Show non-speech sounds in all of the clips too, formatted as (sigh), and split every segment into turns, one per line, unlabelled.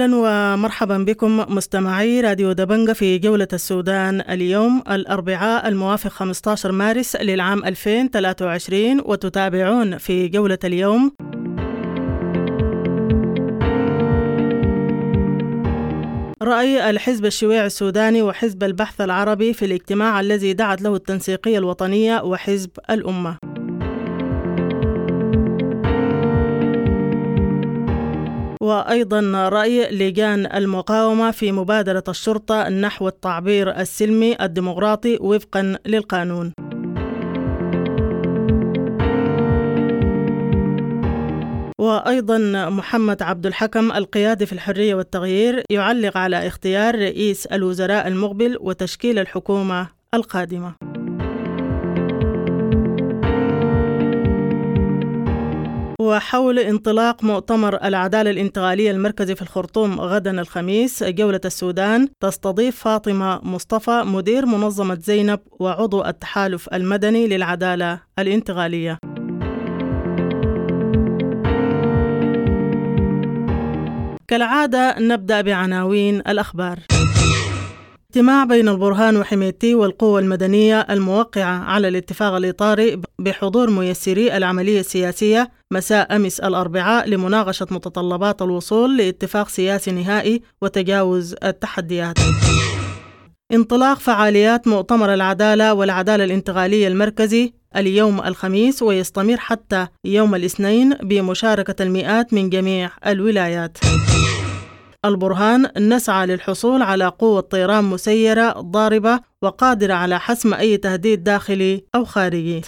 أهلا ومرحبا بكم مستمعي راديو دبنجة في جولة السودان. اليوم الأربعاء الموافق 15 مارس للعام 2023 وتتابعون في جولة اليوم. رأي الحزب الشيوعي السوداني وحزب البحث العربي في الاجتماع الذي دعت له التنسيقية الوطنية وحزب الأمة. وأيضا رأي لجان المقاومة في مبادرة الشرطة نحو التعبير السلمي الديمقراطي وفقا للقانون. وأيضا محمد عبد الحكم القيادي في الحرية والتغيير يعلق على اختيار رئيس الوزراء المقبل وتشكيل الحكومة القادمة. وحول انطلاق مؤتمر العدالة الانتقالية المركزي في الخرطوم غدا الخميس جولة السودان تستضيف فاطمة مصطفى مدير منظمة زينب وعضو التحالف المدني للعدالة الانتقالية. كالعادة نبدأ بعناوين الأخبار. اجتماع بين البرهان وحميتي والقوى المدنية الموقعة على الاتفاق الإطاري بحضور ميسري العملية السياسية مساء أمس الأربعاء لمناقشة متطلبات الوصول لاتفاق سياسي نهائي وتجاوز التحديات. انطلاق فعاليات مؤتمر العدالة والعدالة الانتقالية المركزي اليوم الخميس ويستمر حتى يوم الاثنين بمشاركة المئات من جميع الولايات. البرهان نسعى للحصول على قوة طيران مسيرة ضاربة وقادرة على حسم أي تهديد داخلي أو خارجي.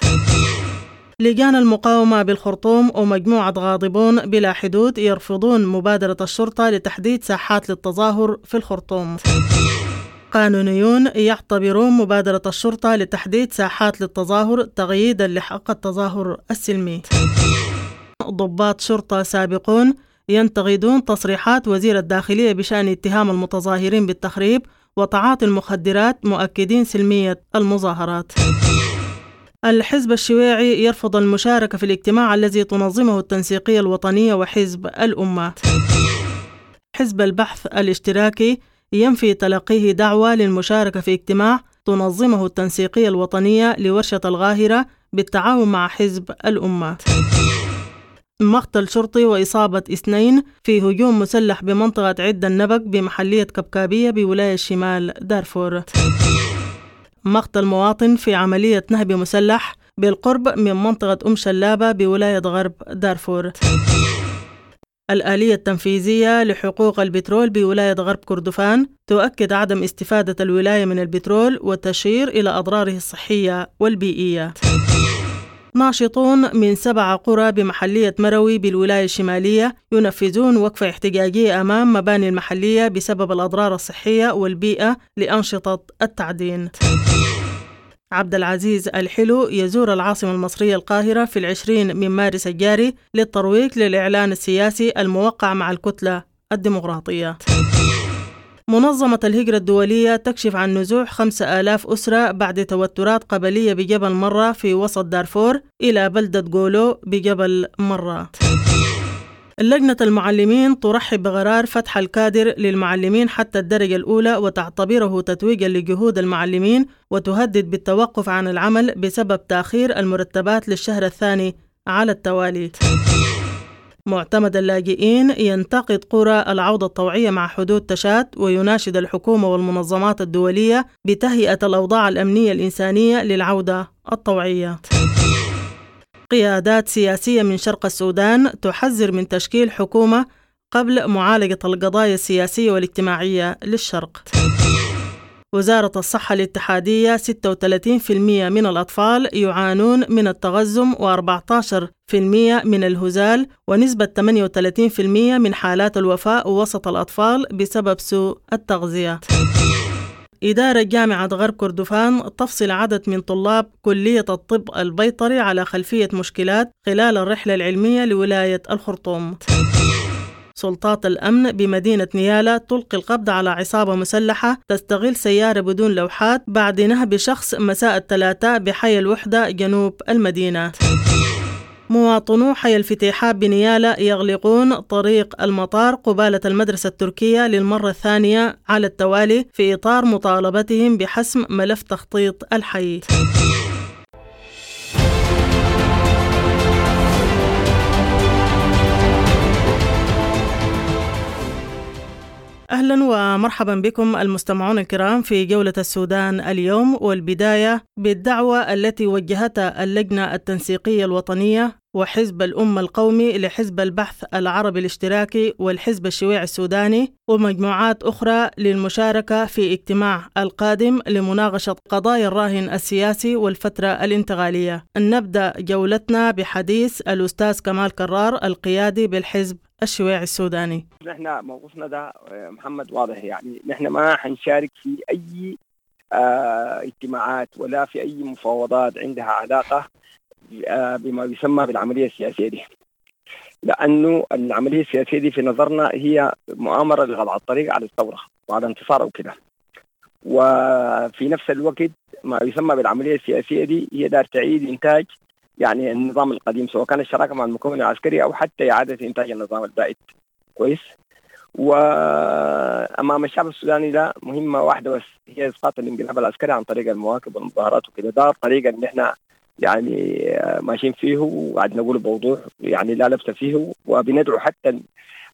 لجان المقاومة بالخرطوم ومجموعة غاضبون بلا حدود يرفضون مبادرة الشرطة لتحديد ساحات للتظاهر في الخرطوم. قانونيون يعتبرون مبادرة الشرطة لتحديد ساحات للتظاهر تغييدا لحق التظاهر السلمي. ضباط شرطة سابقون ينتقدون تصريحات وزير الداخلية بشأن اتهام المتظاهرين بالتخريب وتعاطي المخدرات مؤكدين سلمية المظاهرات. الحزب الشيوعي يرفض المشاركة في الاجتماع الذي تنظمه التنسيقية الوطنية وحزب الأمة. حزب البحث الاشتراكي ينفي تلقيه دعوة للمشاركة في اجتماع تنظمه التنسيقية الوطنية لورشة الغاهرة بالتعاون مع حزب الأمة. مقتل شرطي وإصابة اثنين في هجوم مسلح بمنطقة عدة النبق بمحلية كبكابية بولاية شمال دارفور. مقتل مواطن في عملية نهب مسلح بالقرب من منطقة أم شلابة بولاية غرب دارفور. الآلية التنفيذية لحقوق البترول بولاية غرب كردفان تؤكد عدم استفادة الولاية من البترول وتشير إلى أضراره الصحية والبيئية. ناشطون من سبع قرى بمحلية مروي بالولاية الشمالية ينفذون وقفة احتجاجية أمام مباني المحلية بسبب الأضرار الصحية والبيئة لأنشطة التعدين. عبد العزيز الحلو يزور العاصمة المصرية القاهرة في العشرين من مارس الجاري للترويج للإعلان السياسي الموقع مع الكتلة الديمقراطية. منظمة الهجرة الدولية تكشف عن نزوح خمسة آلاف أسرة بعد توترات قبلية بجبل مرة في وسط دارفور إلى بلدة جولو بجبل مرة لجنة المعلمين ترحب بقرار فتح الكادر للمعلمين حتى الدرجة الأولى وتعتبره تتويجا لجهود المعلمين وتهدد بالتوقف عن العمل بسبب تأخير المرتبات للشهر الثاني على التوالي. معتمد اللاجئين ينتقد قرى العودة الطوعية مع حدود تشات ويناشد الحكومة والمنظمات الدولية بتهيئة الأوضاع الأمنية الإنسانية للعودة الطوعية. قيادات سياسية من شرق السودان تحذر من تشكيل حكومة قبل معالجة القضايا السياسية والاجتماعية للشرق. وزارة الصحة الاتحادية 36% من الأطفال يعانون من التغزم و14% من الهزال ونسبة 38% من حالات الوفاة وسط الأطفال بسبب سوء التغذية. إدارة جامعة غرب كردفان تفصل عدد من طلاب كلية الطب البيطري على خلفية مشكلات خلال الرحلة العلمية لولاية الخرطوم. سلطات الأمن بمدينة نيالا تلقي القبض على عصابة مسلحة تستغل سيارة بدون لوحات بعد نهب شخص مساء الثلاثاء بحي الوحدة جنوب المدينة. مواطنو حي الفتيحات بنيالة يغلقون طريق المطار قبالة المدرسة التركية للمرة الثانية على التوالي في إطار مطالبتهم بحسم ملف تخطيط الحي. أهلا ومرحبا بكم المستمعون الكرام في جولة السودان اليوم والبداية بالدعوة التي وجهتها اللجنة التنسيقية الوطنية وحزب الأمة القومي لحزب البحث العربي الاشتراكي والحزب الشيوعي السوداني ومجموعات أخرى للمشاركة في اجتماع القادم لمناقشة قضايا الراهن السياسي والفترة الانتقالية. نبدأ جولتنا بحديث الأستاذ كمال كرار القيادي بالحزب الشيوعي السوداني.
نحن موقفنا ده محمد واضح يعني. نحن ما حنشارك في أي آه اجتماعات ولا في أي مفاوضات عندها علاقة بما يسمى بالعملية السياسية دي. لأنه العملية السياسية دي في نظرنا هي مؤامرة لقطع الطريق على الثورة وعلى انتصار وكده وفي نفس الوقت ما يسمى بالعملية السياسية دي هي دار تعيد إنتاج يعني النظام القديم سواء كان الشراكة مع المكون العسكري أو حتى إعادة إنتاج النظام البائد. كويس؟ وأمام الشعب السوداني ده مهمة واحدة بس هي إسقاط الانقلاب العسكري عن طريق المواكب والمظاهرات وكده. ده الطريقة اللي إحنا يعني ماشيين فيه وقاعد نقول بوضوح يعني لا لبس فيه وبندعو حتى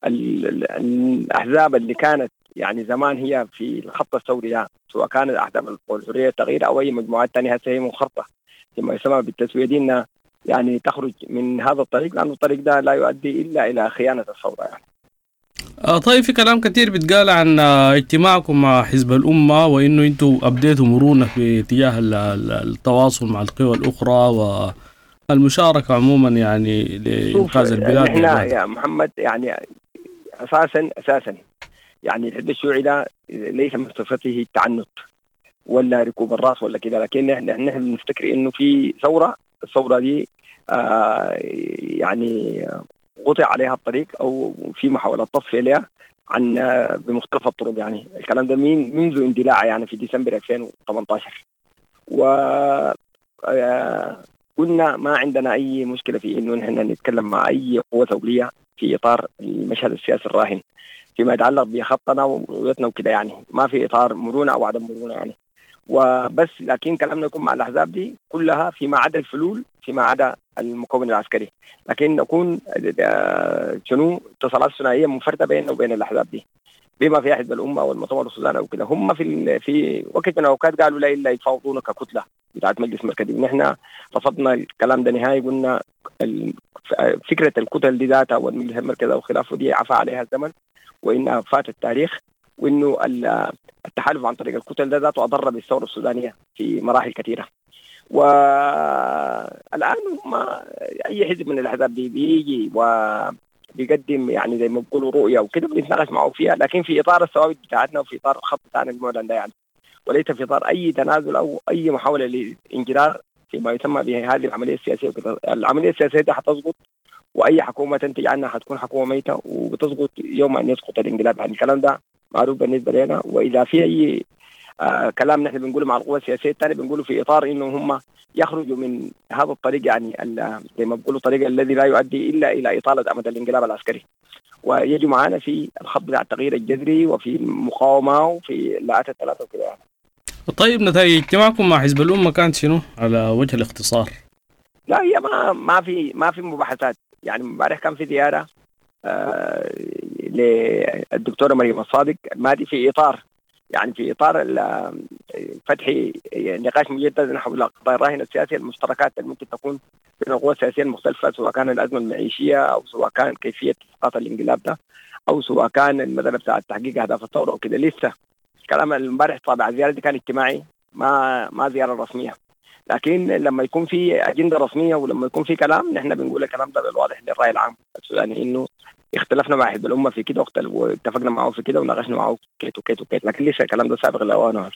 الأحزاب اللي كانت يعني زمان هي في الخط الثوري ده سواء كانت أحزاب الحريه التغيير أو أي مجموعات ثانية هسه هي منخرطة. فيما يسمى بالتسوية دي إنها يعني تخرج من هذا الطريق لأنه الطريق ده لا يؤدي إلا إلى خيانة الثورة يعني.
آه طيب في كلام كثير بيتقال عن اجتماعكم مع حزب الأمة وإنه أنتم أبديتوا مرونة في اتجاه التواصل مع القوى الأخرى والمشاركة عموما يعني لإنقاذ البلاد
إحنا يا محمد يعني أساسا أساسا يعني الحزب الشيوعي ده ليس من صفته التعنت ولا ركوب الرأس ولا كده لكن نحن نحن نفتكر إنه في ثورة الثورة دي آه يعني قطع عليها الطريق أو في محاولة تصفيه لها عن بمختلف الطرق يعني. الكلام ده من منذ اندلاعها يعني في ديسمبر 2018 و قلنا ما عندنا أي مشكلة في إنه نحن نتكلم مع أي قوة دوليه في إطار المشهد السياسي الراهن فيما يتعلق بخطنا ورؤيتنا وكده يعني. ما في إطار مرونة أو عدم مرونة يعني. وبس لكن كلامنا يكون مع الأحزاب دي كلها فيما عدا الفلول فيما عدا المكون العسكري. لكن نكون شنو اتصالات ثنائية منفردة بيننا وبين الأحزاب دي. بما في حزب الأمة والمؤتمر السوداني وكده. هم في في وقت من الأوقات قالوا لا إلا يفاوضونا ككتلة بتاعت مجلس مركزي ونحن رفضنا الكلام ده نهائي قلنا فكرة الكتل دي ذاتها والمجلس المركزي وخلافه دي عفى عليها الزمن وإنها فات التاريخ وإنه التحالف عن طريق الكتل ده ذاته أضر بالثورة السودانية في مراحل كثيرة. والآن هم أي حزب من الأحزاب بيجي وبيقدم يعني زي ما بيقولوا رؤية وكده بنتناقش معه فيها. لكن في إطار الثوابت بتاعتنا وفي إطار الخط بتاعنا المعلن ده يعني وليس في إطار أي تنازل أو أي محاولة لانجرار فيما يسمى بهذه العملية السياسية وكده. العملية السياسية دي حتسقط وأي حكومة تنتج عنها حتكون حكومة ميتة وبتسقط يوم أن يسقط الانقلاب. يعني الكلام ده معروف بالنسبة لنا وإذا في أي آه كلام نحن بنقوله مع القوى السياسية الثانية بنقوله في إطار إنه هم يخرجوا من هذا الطريق يعني زي ما بيقولوا الطريق الذي لا يؤدي إلا إلى إطالة أمد الانقلاب العسكري ويجوا معنا في الخط بتاع التغيير الجذري وفي المقاومة وفي اللاءات الثلاثه وكذا يعني.
طيب نتائج اجتماعكم مع حزب الامه كانت شنو على وجه الاختصار؟
لا هي ما ما في ما في مباحثات يعني امبارح كان في زيارة آه للدكتورة مريم الصادق المادي في إطار يعني في إطار فتح نقاش مجدد نحو قضايا الراهن السياسي المشتركات اللي ممكن تكون بين القوى السياسية المختلفة سواء كان الأزمة المعيشية أو سواء كان كيفية إسقاط الانقلاب ده أو سواء كان المساله بتاع تحقيق أهداف الثورة وكده. لسه كلام امبارح طابع الزياره دي كان اجتماعي ما ما زيارة رسمية. لكن لما يكون في أجندة رسمية ولما يكون في كلام نحن بنقول الكلام ده بالواضح للرأي العام. السوداني إنه اختلفنا مع حزب الأمة في كده واتفقنا معه في كده وناقشنا معه كيت وكيت وكيت لكن لسه الكلام ده سابق لاوانه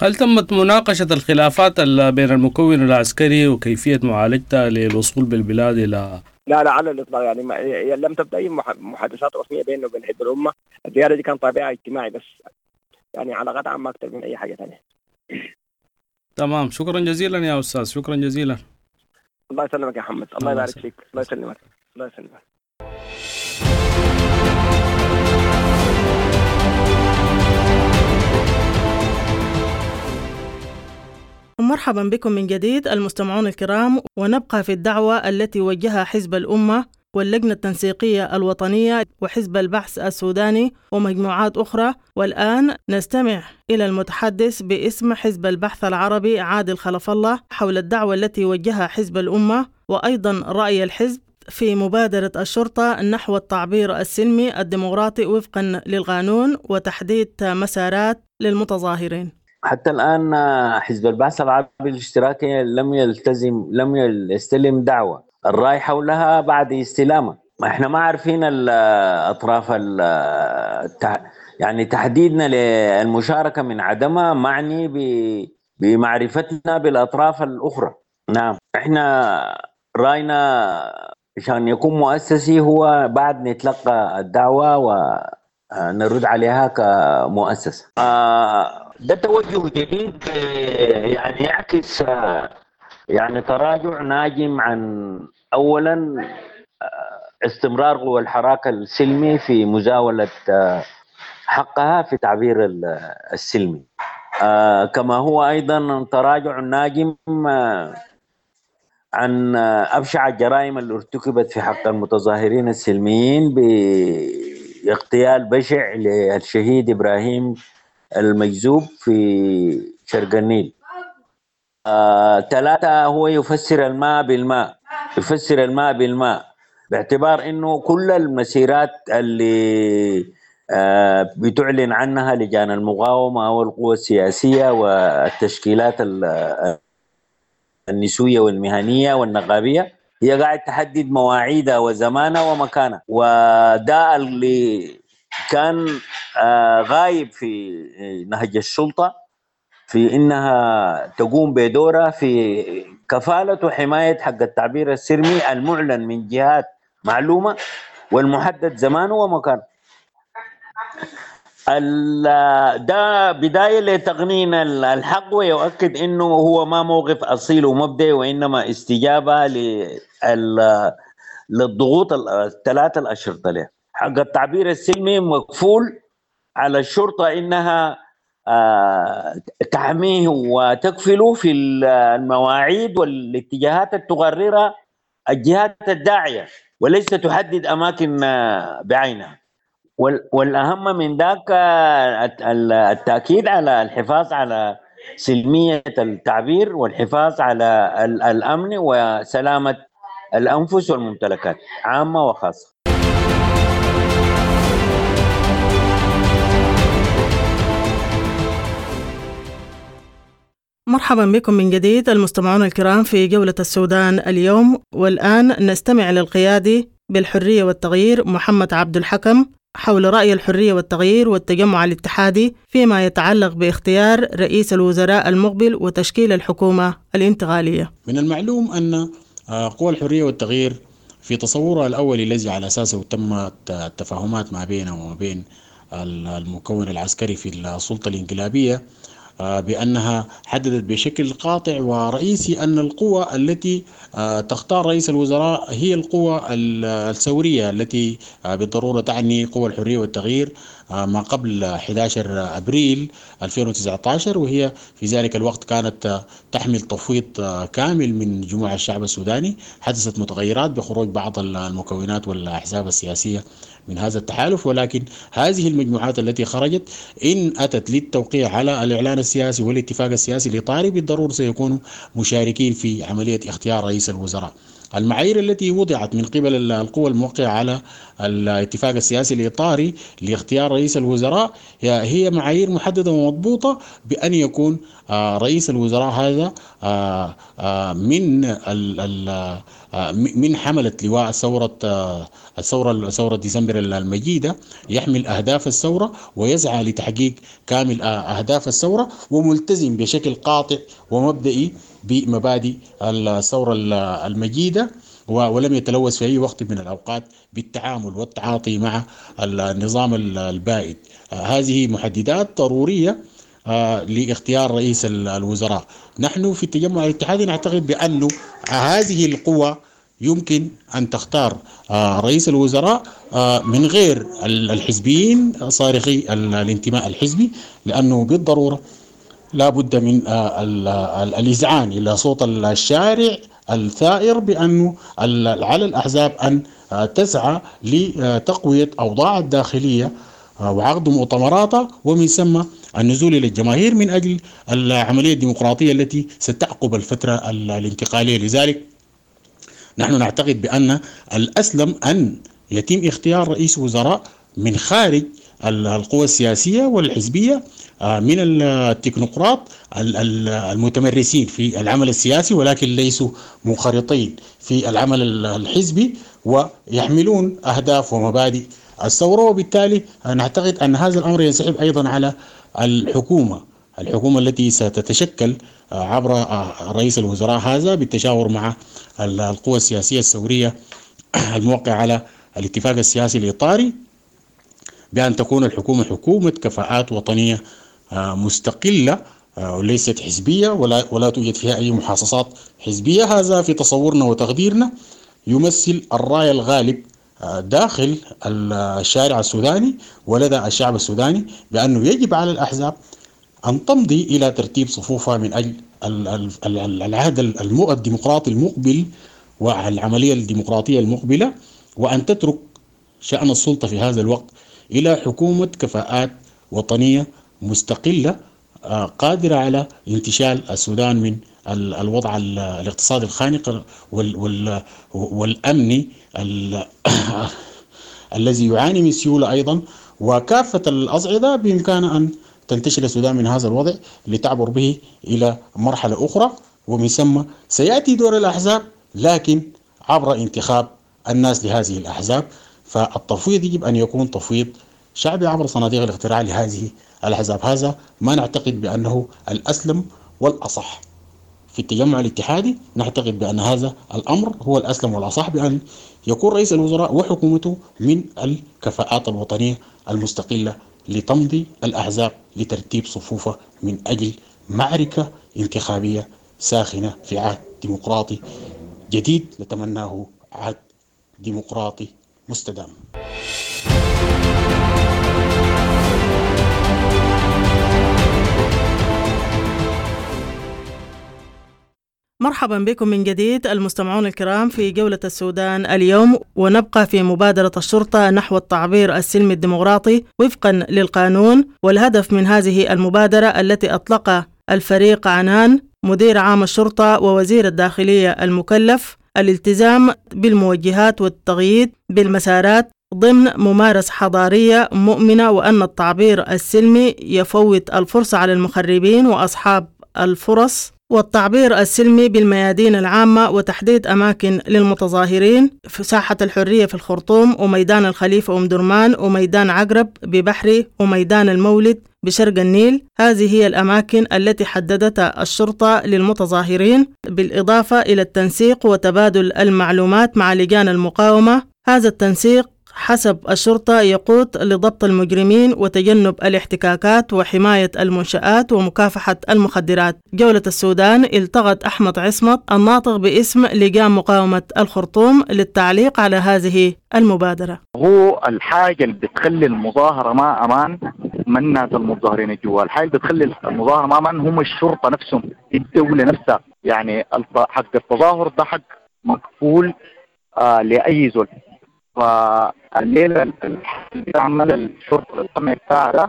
هل تمت مناقشة الخلافات بين المكون العسكري وكيفية معالجتها للوصول بالبلاد إلى
لا لا على الإطلاق. يعني ما لم تبدأ أي محادثات رسمية بيننا وبين حزب الأمة، الزياره دي كان طابعها اجتماعي بس. يعني علاقات عامة أكثر من أي حاجة ثانية.
تمام. شكرا جزيلا يا أستاذ. شكرا جزيلا.
الله يسلمك يا محمد. الله يبارك فيك. الله يسلمك. الله يسلمك.
مرحبا بكم من جديد المستمعون الكرام ونبقى في الدعوة التي وجهها حزب الأمة واللجنة التنسيقية الوطنية وحزب البحث السوداني ومجموعات أخرى. والآن نستمع إلى المتحدث باسم حزب البحث العربي عادل خلف الله حول الدعوة التي وجهها حزب الأمة وأيضا رأي الحزب في مبادرة الشرطة نحو التعبير السلمي الديمقراطي وفقا للقانون وتحديد مسارات للمتظاهرين.
حتى الآن حزب البعث العربي الاشتراكي لم يلتزم لم يستلم دعوة. الراي حولها بعد استلامها ما إحنا ما عارفين الاطراف يعني تحديدنا للمشاركة من عدمها معني بمعرفتنا بالأطراف الأخرى. نعم. إحنا رأينا عشان يكون مؤسسي هو بعد نتلقى الدعوة ونرد عليها كمؤسسة. ده توجه جديد يعني يعكس يعني تراجع ناجم عن اولا استمرار قوى الحراك السلمي في مزاولة حقها في تعبير السلمي. كما هو أيضا تراجع ناجم عن أبشع الجرائم اللي ارتكبت في حق المتظاهرين السلميين باغتيال بشع للشهيد إبراهيم المجذوب في شرق النيل. آه، ثلاثة هو يفسر الماء بالماء يفسر الماء بالماء باعتبار إنه كل المسيرات اللي آه بتعلن عنها لجان المقاومة أو القوى السياسية والتشكيلات النسوية والمهنية والنقابية هي قاعد تحدد مواعيدها وزمانها ومكانها. وده اللي كان آه غايب في نهج السلطة. في إنها تقوم بدورها في كفالة وحمايه حق التعبير السلمي المعلن من جهات معلومة والمحدد زمانه ومكانه. ده بداية لتقنين الحق ويؤكد إنه هو ما موقف أصيل ومبدئي وإنما استجابة للضغوط الثلاثه الأشرطة له. حق التعبير السلمي مكفول على الشرطة إنها تحميه وتكفله في المواعيد والاتجاهات اللي تقررها الجهات الداعية وليس تحدد أماكن بعينها. والأهم من ذاك التأكيد على الحفاظ على سلمية التعبير والحفاظ على الأمن وسلامة الأنفس والممتلكات عامة وخاصة.
مرحبا بكم من جديد المستمعون الكرام في جولة السودان اليوم. والآن نستمع للقيادي بالحرية والتغيير محمد عبد الحكم حول رأي الحرية والتغيير والتجمع الاتحادي فيما يتعلق باختيار رئيس الوزراء المقبل وتشكيل الحكومة الانتقالية.
من المعلوم أن قوى الحرية والتغيير في تصورها الأول الذي على أساسه تمت التفاهمات ما بينه وما بين المكون العسكري في السلطة الانقلابية بأنها حددت بشكل قاطع ورئيسي أن القوى التي تختار رئيس الوزراء هي القوى الثورية التي بالضرورة تعني قوى الحرية والتغيير. ما قبل 11 أبريل 2019 وهي في ذلك الوقت كانت تحمل تفويض كامل من جموع الشعب السوداني حدثت متغيرات بخروج بعض المكونات والأحزاب السياسية من هذا التحالف. ولكن هذه المجموعات التي خرجت إن أتت للتوقيع على الإعلان السياسي والاتفاق السياسي الإطاري بالضرورة سيكونوا مشاركين في عملية اختيار رئيس الوزراء. المعايير التي وضعت من قبل القوى الموقعة على الاتفاق السياسي الإطاري لاختيار رئيس الوزراء هي معايير محددة ومضبوطة بأن يكون رئيس الوزراء هذا من من حملة لواء ثورة الثورة ثورة ديسمبر المجيدة يحمل أهداف الثورة ويسعى لتحقيق كامل أهداف الثورة وملتزم بشكل قاطع ومبدئي بمبادئ الثورة المجيدة ولم يتلوث في أي وقت من الأوقات بالتعامل والتعاطي مع النظام البائد. هذه محددات ضرورية آه، لاختيار رئيس الوزراء. نحن في التجمع الاتحادي نعتقد بأن هذه القوى يمكن أن تختار آه، رئيس الوزراء آه، من غير الحزبيين صارخي الانتماء الحزبي لأنه بالضرورة لا بد من الإذعان إلى صوت الشارع الثائر بأنه على الأحزاب أن تسعى لتقوية أوضاع الداخلية وعقد مؤتمراتها ومن ثم النزول إلى الجماهير من أجل العملية الديمقراطية التي ستعقب الفترة الانتقالية. لذلك نحن نعتقد بأن الأسلم أن يتم اختيار رئيس وزراء من خارج القوى السياسية والحزبية آه، من التكنوقراط المتمرسين في العمل السياسي ولكن ليسوا منخرطين في العمل الحزبي ويحملون أهداف ومبادئ الثورة. وبالتالي نعتقد أن هذا الأمر ينسحب أيضا على الحكومة الحكومة التي ستتشكل عبر رئيس الوزراء هذا بالتشاور مع القوى السياسية الثورية الموقع على الاتفاق السياسي الإطاري. بأن تكون الحكومة حكومة كفاءات وطنية مستقلة وليست حزبية ولا, ولا توجد فيها أي محاصصات حزبية. هذا في تصورنا وتقديرنا. يمثل الرأي الغالب داخل الشارع السوداني ولدى الشعب السوداني بأنه يجب على الأحزاب أن تمضي إلى ترتيب صفوفها من أجل العهد الديمقراطي المقبل والعملية الديمقراطية المقبلة وأن تترك شأن السلطة في هذا الوقت إلى حكومة كفاءات وطنية مستقلة آه، قادرة على انتشال السودان من الوضع الاقتصادي الخانق والأمني (coughs) الذي يعاني من سيولة أيضا. وكافة الأصعدة بإمكانها أن تنتشل السودان من هذا الوضع لتعبر به إلى مرحلة أخرى. ومن ثم سيأتي دور الأحزاب لكن عبر انتخاب الناس لهذه الأحزاب فالتفويض يجب أن يكون تفويض شعبي عبر صناديق الاقتراع لهذه الأحزاب. هذا ما نعتقد بأنه الأسلم والأصح. في التجمع الاتحادي نعتقد بأن هذا الأمر هو الأسلم والأصح بأن يكون رئيس الوزراء وحكومته من الكفاءات الوطنية المستقلة لتمضي الأحزاب لترتيب صفوفها من أجل معركة انتخابية ساخنة في عهد ديمقراطي جديد نتمناه عهد ديمقراطي مستدام.
مرحبا بكم من جديد المستمعون الكرام في جولة السودان اليوم ونبقى في مبادرة الشرطة نحو التعبير السلمي الديمقراطي وفقا للقانون والهدف من هذه المبادرة التي أطلق الفريق عنان مدير عام الشرطة ووزير الداخلية المكلف الالتزام بالموجهات والتغييد بالمسارات ضمن ممارسة حضارية مؤمنة وأن التعبير السلمي يفوت الفرصة على المخربين وأصحاب الفرص والتعبير السلمي بالميادين العامة وتحديد أماكن للمتظاهرين في ساحة الحرية في الخرطوم وميدان الخليفة أم درمان وميدان عقرب ببحري وميدان المولد بشرق النيل. هذه هي الأماكن التي حددتها الشرطة للمتظاهرين بالإضافة إلى التنسيق وتبادل المعلومات مع لجان المقاومة. هذا التنسيق حسب الشرطة يقود لضبط المجرمين وتجنب الاحتكاكات وحماية المنشآت ومكافحة المخدرات. جولة السودان التقط أحمد عصمت الناطق باسم لجان مقاومة الخرطوم للتعليق على هذه المبادرة.
هو الحاجة اللي بتخلي المظاهرة ما أمان من الناس المتظاهرين الجوا الحاجة اللي بتخلي المظاهرة ما أمان هم الشرطة نفسهم الدولة نفسها. يعني حق التظاهر ده حق مقفول آه لأي زول فالليله عمل الشرطه القمعي بتاعها ده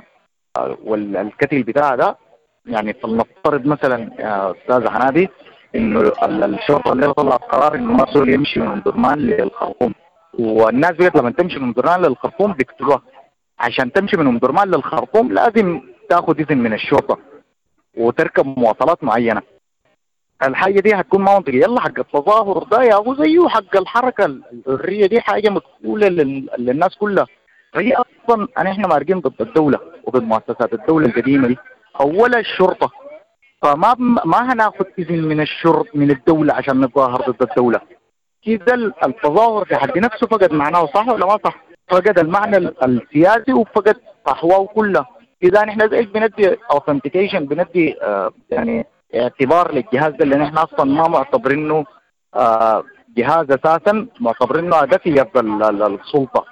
والكتل بتاعها ده يعني فلنفترض مثلا يا أستاذ حنادي إنه الشرطه اللي طلعت قرار إنه مسؤول يمشي من درمان للخرطوم. والناس بيت لما تمشي من درمان للخرطوم بيقتلوها. عشان تمشي من درمان للخرطوم لازم تاخذ إذن من الشرطة وتركب مواصلات معينة. الحاجة دي هتكون ما منطقيه يلا حق التظاهر ده يا هو زيه حق الحركة الحريه دي حاجة مقبولة للناس كلها. فهي أصلا إحنا مارقين ضد الدولة وضد مؤسسات الدولة القديمة دي. أولا الشرطة. فما ما هناخذ إذن من الشرط من الدولة عشان نتظاهر ضد الدولة. كده التظاهر في حد نفسه فقد معناه صح ولا ما صح؟ فقد المعنى السياسي وفقد صحواه كله. اذا نحن زي بندي اوثنتيكيشن بندي آه يعني اعتبار للجهاز ده اللي نحن أصلا ما معتبرينه آه جهاز أساسا معتبرينه ال- السلطة.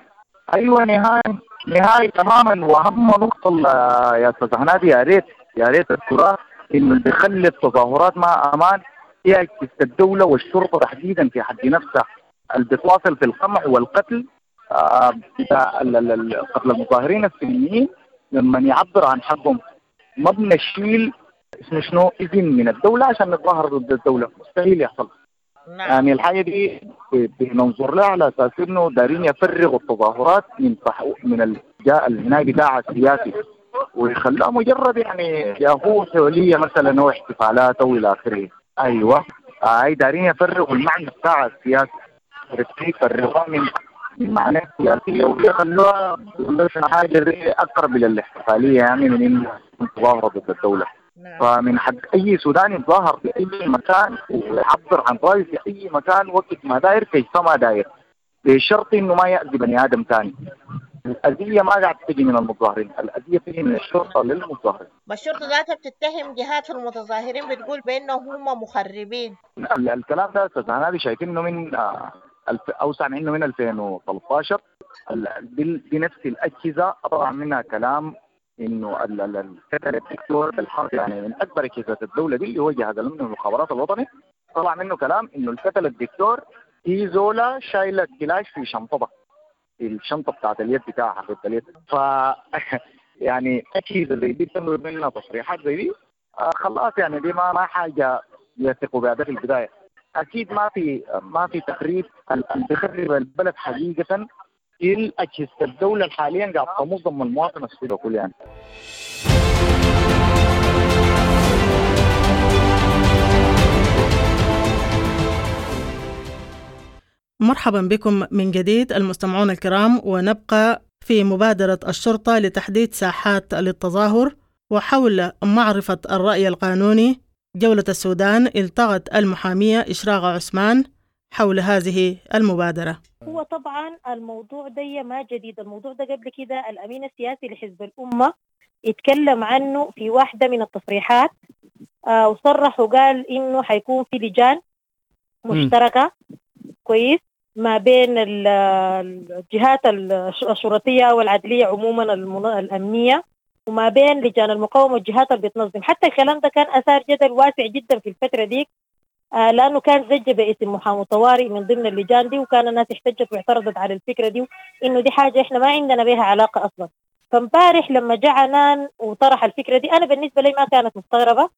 أيوه نهاية نهاية تماما. وأهم نقطة آه، يا أستاذ هنادي يا ريت يا ريت التراث إنه بيخلي التظاهرات مع أمان هي الدولة والشرطة تحديدا في حد نفسها اللي بتواصل في القمع والقتل آه، بتاع ال- قتل المظاهرين السلميين لما يعبر عن حقهم ما بنشيل اسمه شنو؟ إذن من الدولة عشان نتظاهر ضد الدولة. مستحيل يحصل.
نعم.
يعني الحاجة دي بننظر لها على أساس إنه دارين يفرغوا التظاهرات من صح من الجاء البناء بتاعها السياسي. ويخلوها مجرد يعني ياهو حوليه مثلا أو احتفالات أو إلى آخره. أيوه. هاي دارين يفرغوا المعنى بتاعها السياسي. يفرغوها من معنى السياسي ويخلوها دي أقرب إلى الاحتفالية يعني من إنه مظاهره ضد الدولة.
نعم.
فمن حق أي سوداني يتظاهر في أي مكان ويعبر عن رايه في أي مكان وقت ما داير كيف ما داير. بشرط إنه ما يأذي بني آدم ثاني. الأذية ما قاعد تجي من المتظاهرين الأذية تجي من الشرطة للمتظاهرين
والشرطة ذاتها بتتهم جهات المتظاهرين بتقول بأنهم هم مخربين.
ال- الكلام ده أستاذ هنادي شايفينه من آه، اوسع منه من 2013 ال- بال- بنفس الأجهزة طبعا منها كلام إنه الدكتور بالحرب يعني من أكبر اجهزه الدولة دي اللي هو جهاز الامن والمخابرات الوطني. طلع منه كلام إنه الكتل الدكتور في زولا شايلة كلاش في شنطتها في الشنطة بتاعت اليد بتاعها حقت اليد ف (laughs) يعني اجهزه زي دي تمر منها تصريحات زي دي. آه خلاص يعني دي ما ما حاجة يثقوا بها. في البداية. أكيد ما في ما في تخريب بيخرب البلد حقيقة هي أجهزة الدولة الحاليا قاعد تموت ضمن المواطن السوري كله يعني.
مرحبا بكم من جديد المستمعون الكرام ونبقى في مبادرة الشرطة لتحديد ساحات للتظاهر وحول معرفة الرأي القانوني جولة السودان إلتغت المحامية إشراق عثمان حول هذه المبادرة.
هو طبعا الموضوع ده ما جديد. الموضوع ده قبل كده الأمين السياسي لحزب الأمة اتكلم عنه في واحدة من التصريحات آه وصرح وقال إنه حيكون في لجان مشتركة. كويس. ما بين ال- الجهات الش- الشرطية والعدلية عموما الأمنية وما بين لجان المقاومة والجهات اللي بتنظم. حتى الكلام ده كان أثار جدل واسع جدا في الفترة آه لأنه كان زج باسم محامي طوارئ من ضمن اللجان دي وكان الناس احتجت واعترضت على الفكرة دي إنه دي حاجة إحنا ما عندنا بها علاقة أصلا. فامبارح لما جاء عنان وطرح الفكرة دي أنا بالنسبة لي ما كانت مستغربة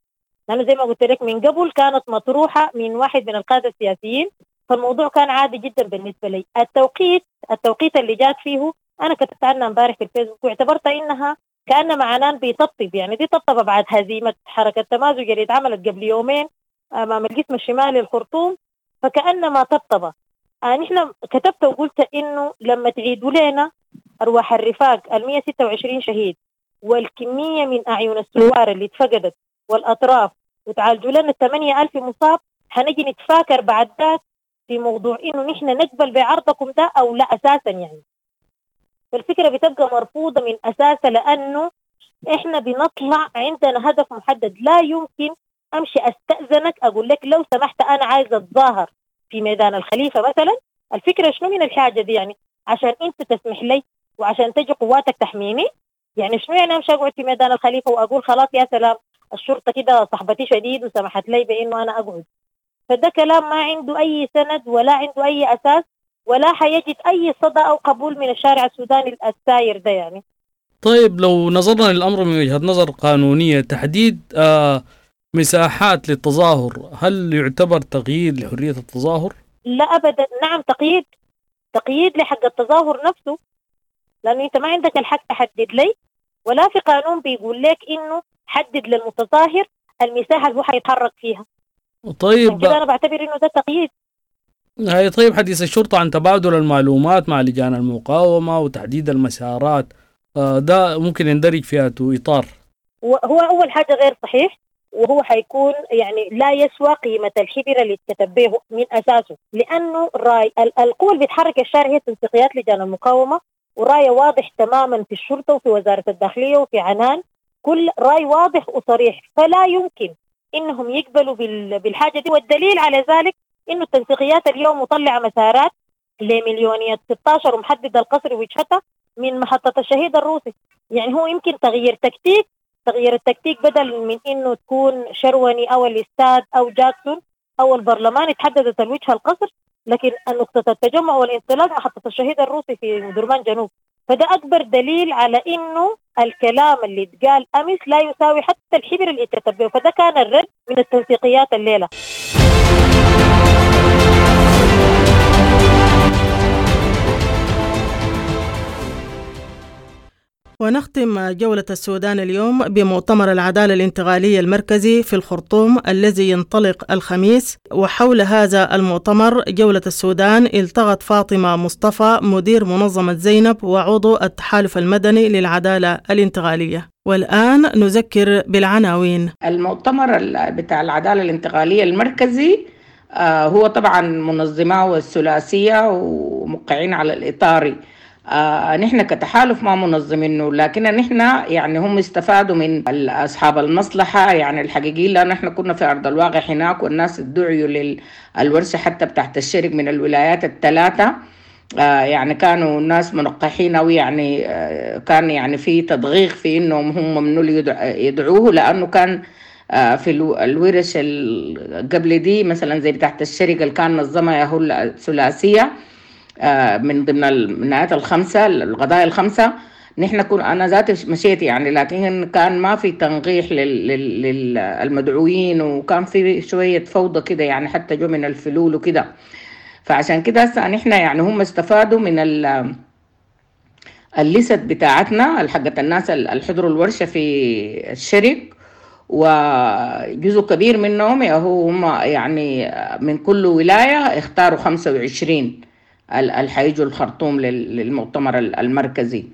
لأنه زي ما قلت لك من قبل كانت مطروحة من واحد من القادة السياسيين فالموضوع كان عادي جدا بالنسبة لي. التوقيت التوقيت اللي جات فيه أنا كتبت عنها امبارح في الفيسبوك واعتبرت إنها كان مع عنان بيطبطب يعني دي طبطبة بعد هزيمة حركة تمازج اللي اتعملت قبل يومين أمام القسم الشمالي الخرطوم فكأنما طبطبه آه نحن كتبت وقلت إنه لما تعيدوا لنا أرواح الرفاق ال 126 شهيد والكمية من أعين السوار اللي اتفقدت والأطراف وتعالجوا لنا 8000 مصاب حنجي نتفاكر بعد ذاك في موضوع إنه نحن نقبل بعرضكم ده أو لا أساسا يعني. فالفكرة بتبقى مرفوضة من أساسها لأنه إحنا بنطلع عندنا هدف محدد لا يمكن أمشي أستأذنك أقول لك لو سمحت أنا عايزة أتظاهر في ميدان الخليفة مثلا الفكرة شنو من الحاجة دي يعني؟ عشان أنت تسمح لي وعشان تجي قواتك تحميني؟ يعني شنو يعني أمشي أقعد في ميدان الخليفة وأقول خلاص يا سلام الشرطة كده صاحبتي شديد وسمحت لي بإنه أنا أقعد. فده كلام ما عنده أي سند ولا عنده أي أساس ولا حيجد أي صدى أو قبول من الشارع السوداني الساير ده يعني.
طيب لو نظرنا للأمر من وجهة نظر قانونية تحديد آه مساحات للتظاهر هل يعتبر تقييد لحرية التظاهر؟
لا ابدا. نعم تقييد. تقييد لحق التظاهر نفسه. لأنه أنت ما عندك الحق تحدد لي ولا في قانون بيقول لك إنه حدد للمتظاهر المساحة اللي هو حيتحرك فيها.
طيب.
كده أنا بعتبر إنه ده تقييد.
هي طيب حديث الشرطة عن تبادل المعلومات مع لجان المقاومة وتحديد المسارات. آه ده ممكن يندرج في إطار.
وهو أول حاجة غير صحيح. وهو حيكون يعني لا يسوى قيمة الحبر اللي اتكتب به من أساسه. لأنه رأي ال- القوه اللي بتحرك الشارع هي تنسيقيات لجان المقاومة ورأي واضح تماما في الشرطة وفي وزارة الداخلية وفي عنان. كل رأي واضح وصريح. فلا يمكن إنهم يقبلوا بال- بالحاجة دي. والدليل على ذلك إنه التنسيقيات اليوم مطلعة مسارات لمليونيه 16 ومحدد القصر وجهتها من محطة الشهيد الروسي. يعني هو يمكن تغيير تكتيك تغيير التكتيك بدل من إنه تكون شروني أو الاستاد أو جاكسون أو البرلمان اتحددت الوجهه القصر لكن نقطه التجمع والانطلاق محطه الشهيد الروسي في درمان جنوب. فده أكبر دليل على إنه الكلام اللي اتقال أمس لا يساوي حتى الحبر اللي اتكتب فده كان الرد من التنسيقيات الليلة.
ونختم جولة السودان اليوم بمؤتمر العدالة الانتقالية المركزي في الخرطوم الذي ينطلق الخميس. وحول هذا المؤتمر جولة السودان التقت فاطمة مصطفى مدير منظمة زينب وعضو التحالف المدني للعدالة الانتقالية. والآن نذكر بالعناوين.
المؤتمر ال- بتاع العدالة الانتقالية المركزي آه، هو طبعا منظماه الثلاثية وموقعين على الإطاري آه، نحن كتحالف ما منظمينه لكن نحن يعني هم استفادوا من ال- أصحاب المصلحة يعني الحقيقيين لأن نحن كنا في أرض الواقع هناك والناس ادعوا للورشة حتى بتاعت الشرق من الولايات الثلاثة. آه، يعني كانوا الناس منقحين أو يعني آه، كان يعني في تضغيق في إنهم هم من يدعوه لأنه كان آه، في الو- الورش ال- قبل دي مثلا زي بتاعت الشرق اللي كان نظمها ياهو الثلاثية. آه، من ضمن النهايات الخمسة القضايا الخمسة نحن كن أنا ذاتي مشيت يعني لكن كان ما في تنقيح للمدعوين وكان في شوية فوضى كده يعني حتى جو من الفلول وكده. فعشان كده هسه نحن يعني هم استفادوا من ال ال list بتاعتنا حقت الناس اللي حضروا الورشة في الشرق وجزء كبير منهم هو هم يعني من كل ولاية اختاروا 25 ال- اللي حيجوا الخرطوم لل- للمؤتمر ال- المركزي.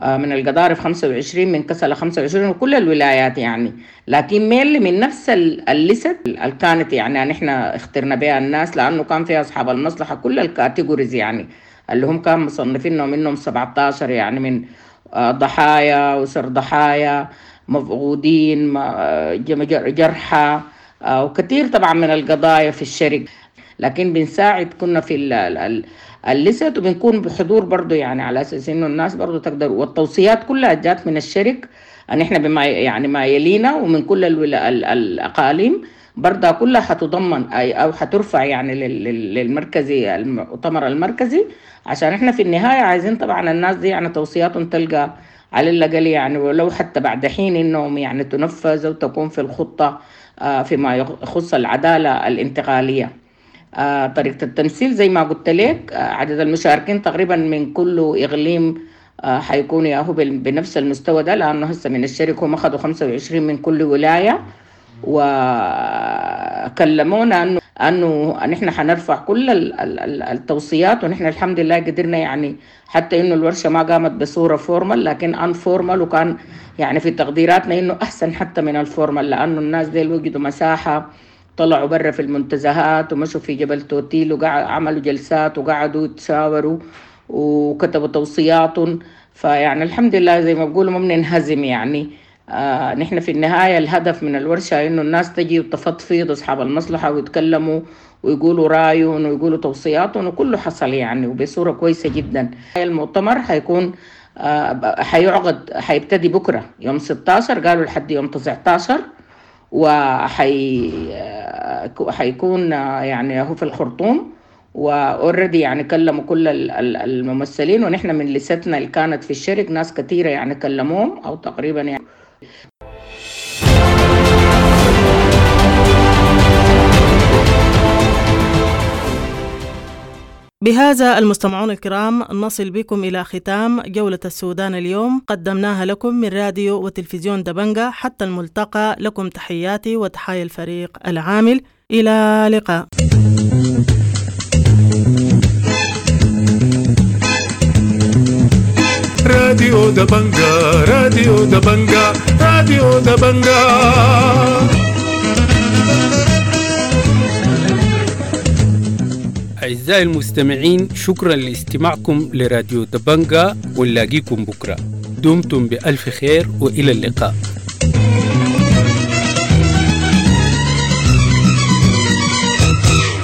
آه، من القضارف 25 من كسلة 25 وكل الولايات يعني. لكن ميل من نفس ال- ال list اللي كانت يعني نحن اخترنا بها الناس لأنه كان فيها أصحاب المصلحة كل ال categories يعني. اللي هم كانوا مصنفينهم منهم 17 يعني من آه، ضحايا وسر ضحايا مفقودين جر- جرحى آه، وكثير طبعا من القضايا في الشرق. لكن بنساعد كنا في ال- ال- ال- الليست وبنكون بحضور برضو يعني على أساس إنه الناس برضو تقدر والتوصيات كلها جات من الشرق أن إحنا بما يعني ما يلينا ومن كل الأقاليم برضها كلها حتضمن اي أو حترفع يعني لل- لل- للمركزي المؤتمر المركزي عشان إحنا في النهاية عايزين طبعا الناس دي يعني توصياتهم تلقى على الأقل يعني ولو حتى بعد حين إنهم يعني تنفذ وتكون في الخطة آه، فيما يخص العدالة الانتقالية. آه، طريقة التمثيل. زي ما قلت لك آه، عدد المشاركين تقريبا من كل إقليم آه، حيكونوا ياهو بنفس المستوى ده لأنه هسه من الشركة هم أخذوا 25 من كل ولاية. وكلمونا أنه أنه نحن حنرفع كل ال- ال- ال- التوصيات ونحن الحمد لله قدرنا يعني حتى إنه الورشة ما قامت بصورة formal لكن informal وكان يعني في تقديراتنا إنه أحسن حتى من ال formal لأنه الناس دي وجدوا مساحة. طلعوا برا في المنتزهات ومشوا في جبل توتيل وعملوا جلسات وقعدوا يتشاوروا وكتبوا توصياتهم. فيعني الحمد لله زي ما بقولوا ما بننهزم يعني. آه نحن في النهاية الهدف من الورشة إنه الناس تجي وتفضفض أصحاب المصلحة ويتكلموا ويقولوا رأيهم ويقولوا توصياتهم وكله حصل يعني وبصورة كويسة جدا. المؤتمر حيكون آه حيعقد حيبتدي بكرة يوم 16 قالوا لحد يوم 19 وحي آه، حيكون آه، يعني هو في الخرطوم واوريدي يعني كلموا كل ال- ال- الممثلين ونحن من لستنا اللي كانت في الشرق ناس كثيره يعني كلموهم أو تقريبا يعني
بهذا المستمعون الكرام نصل بكم إلى ختام جولة السودان اليوم. قدمناها لكم من راديو وتلفزيون دبنجة حتى الملتقى لكم تحياتي وتحايا الفريق العامل. إلى لقاء
راديو دبنجا راديو دبنجا راديو دبنجا.
أعزائي المستمعين شكرا لاستماعكم لراديو دبنجا ونلاقيكم بكرة. دمتم بألف خير وإلى اللقاء.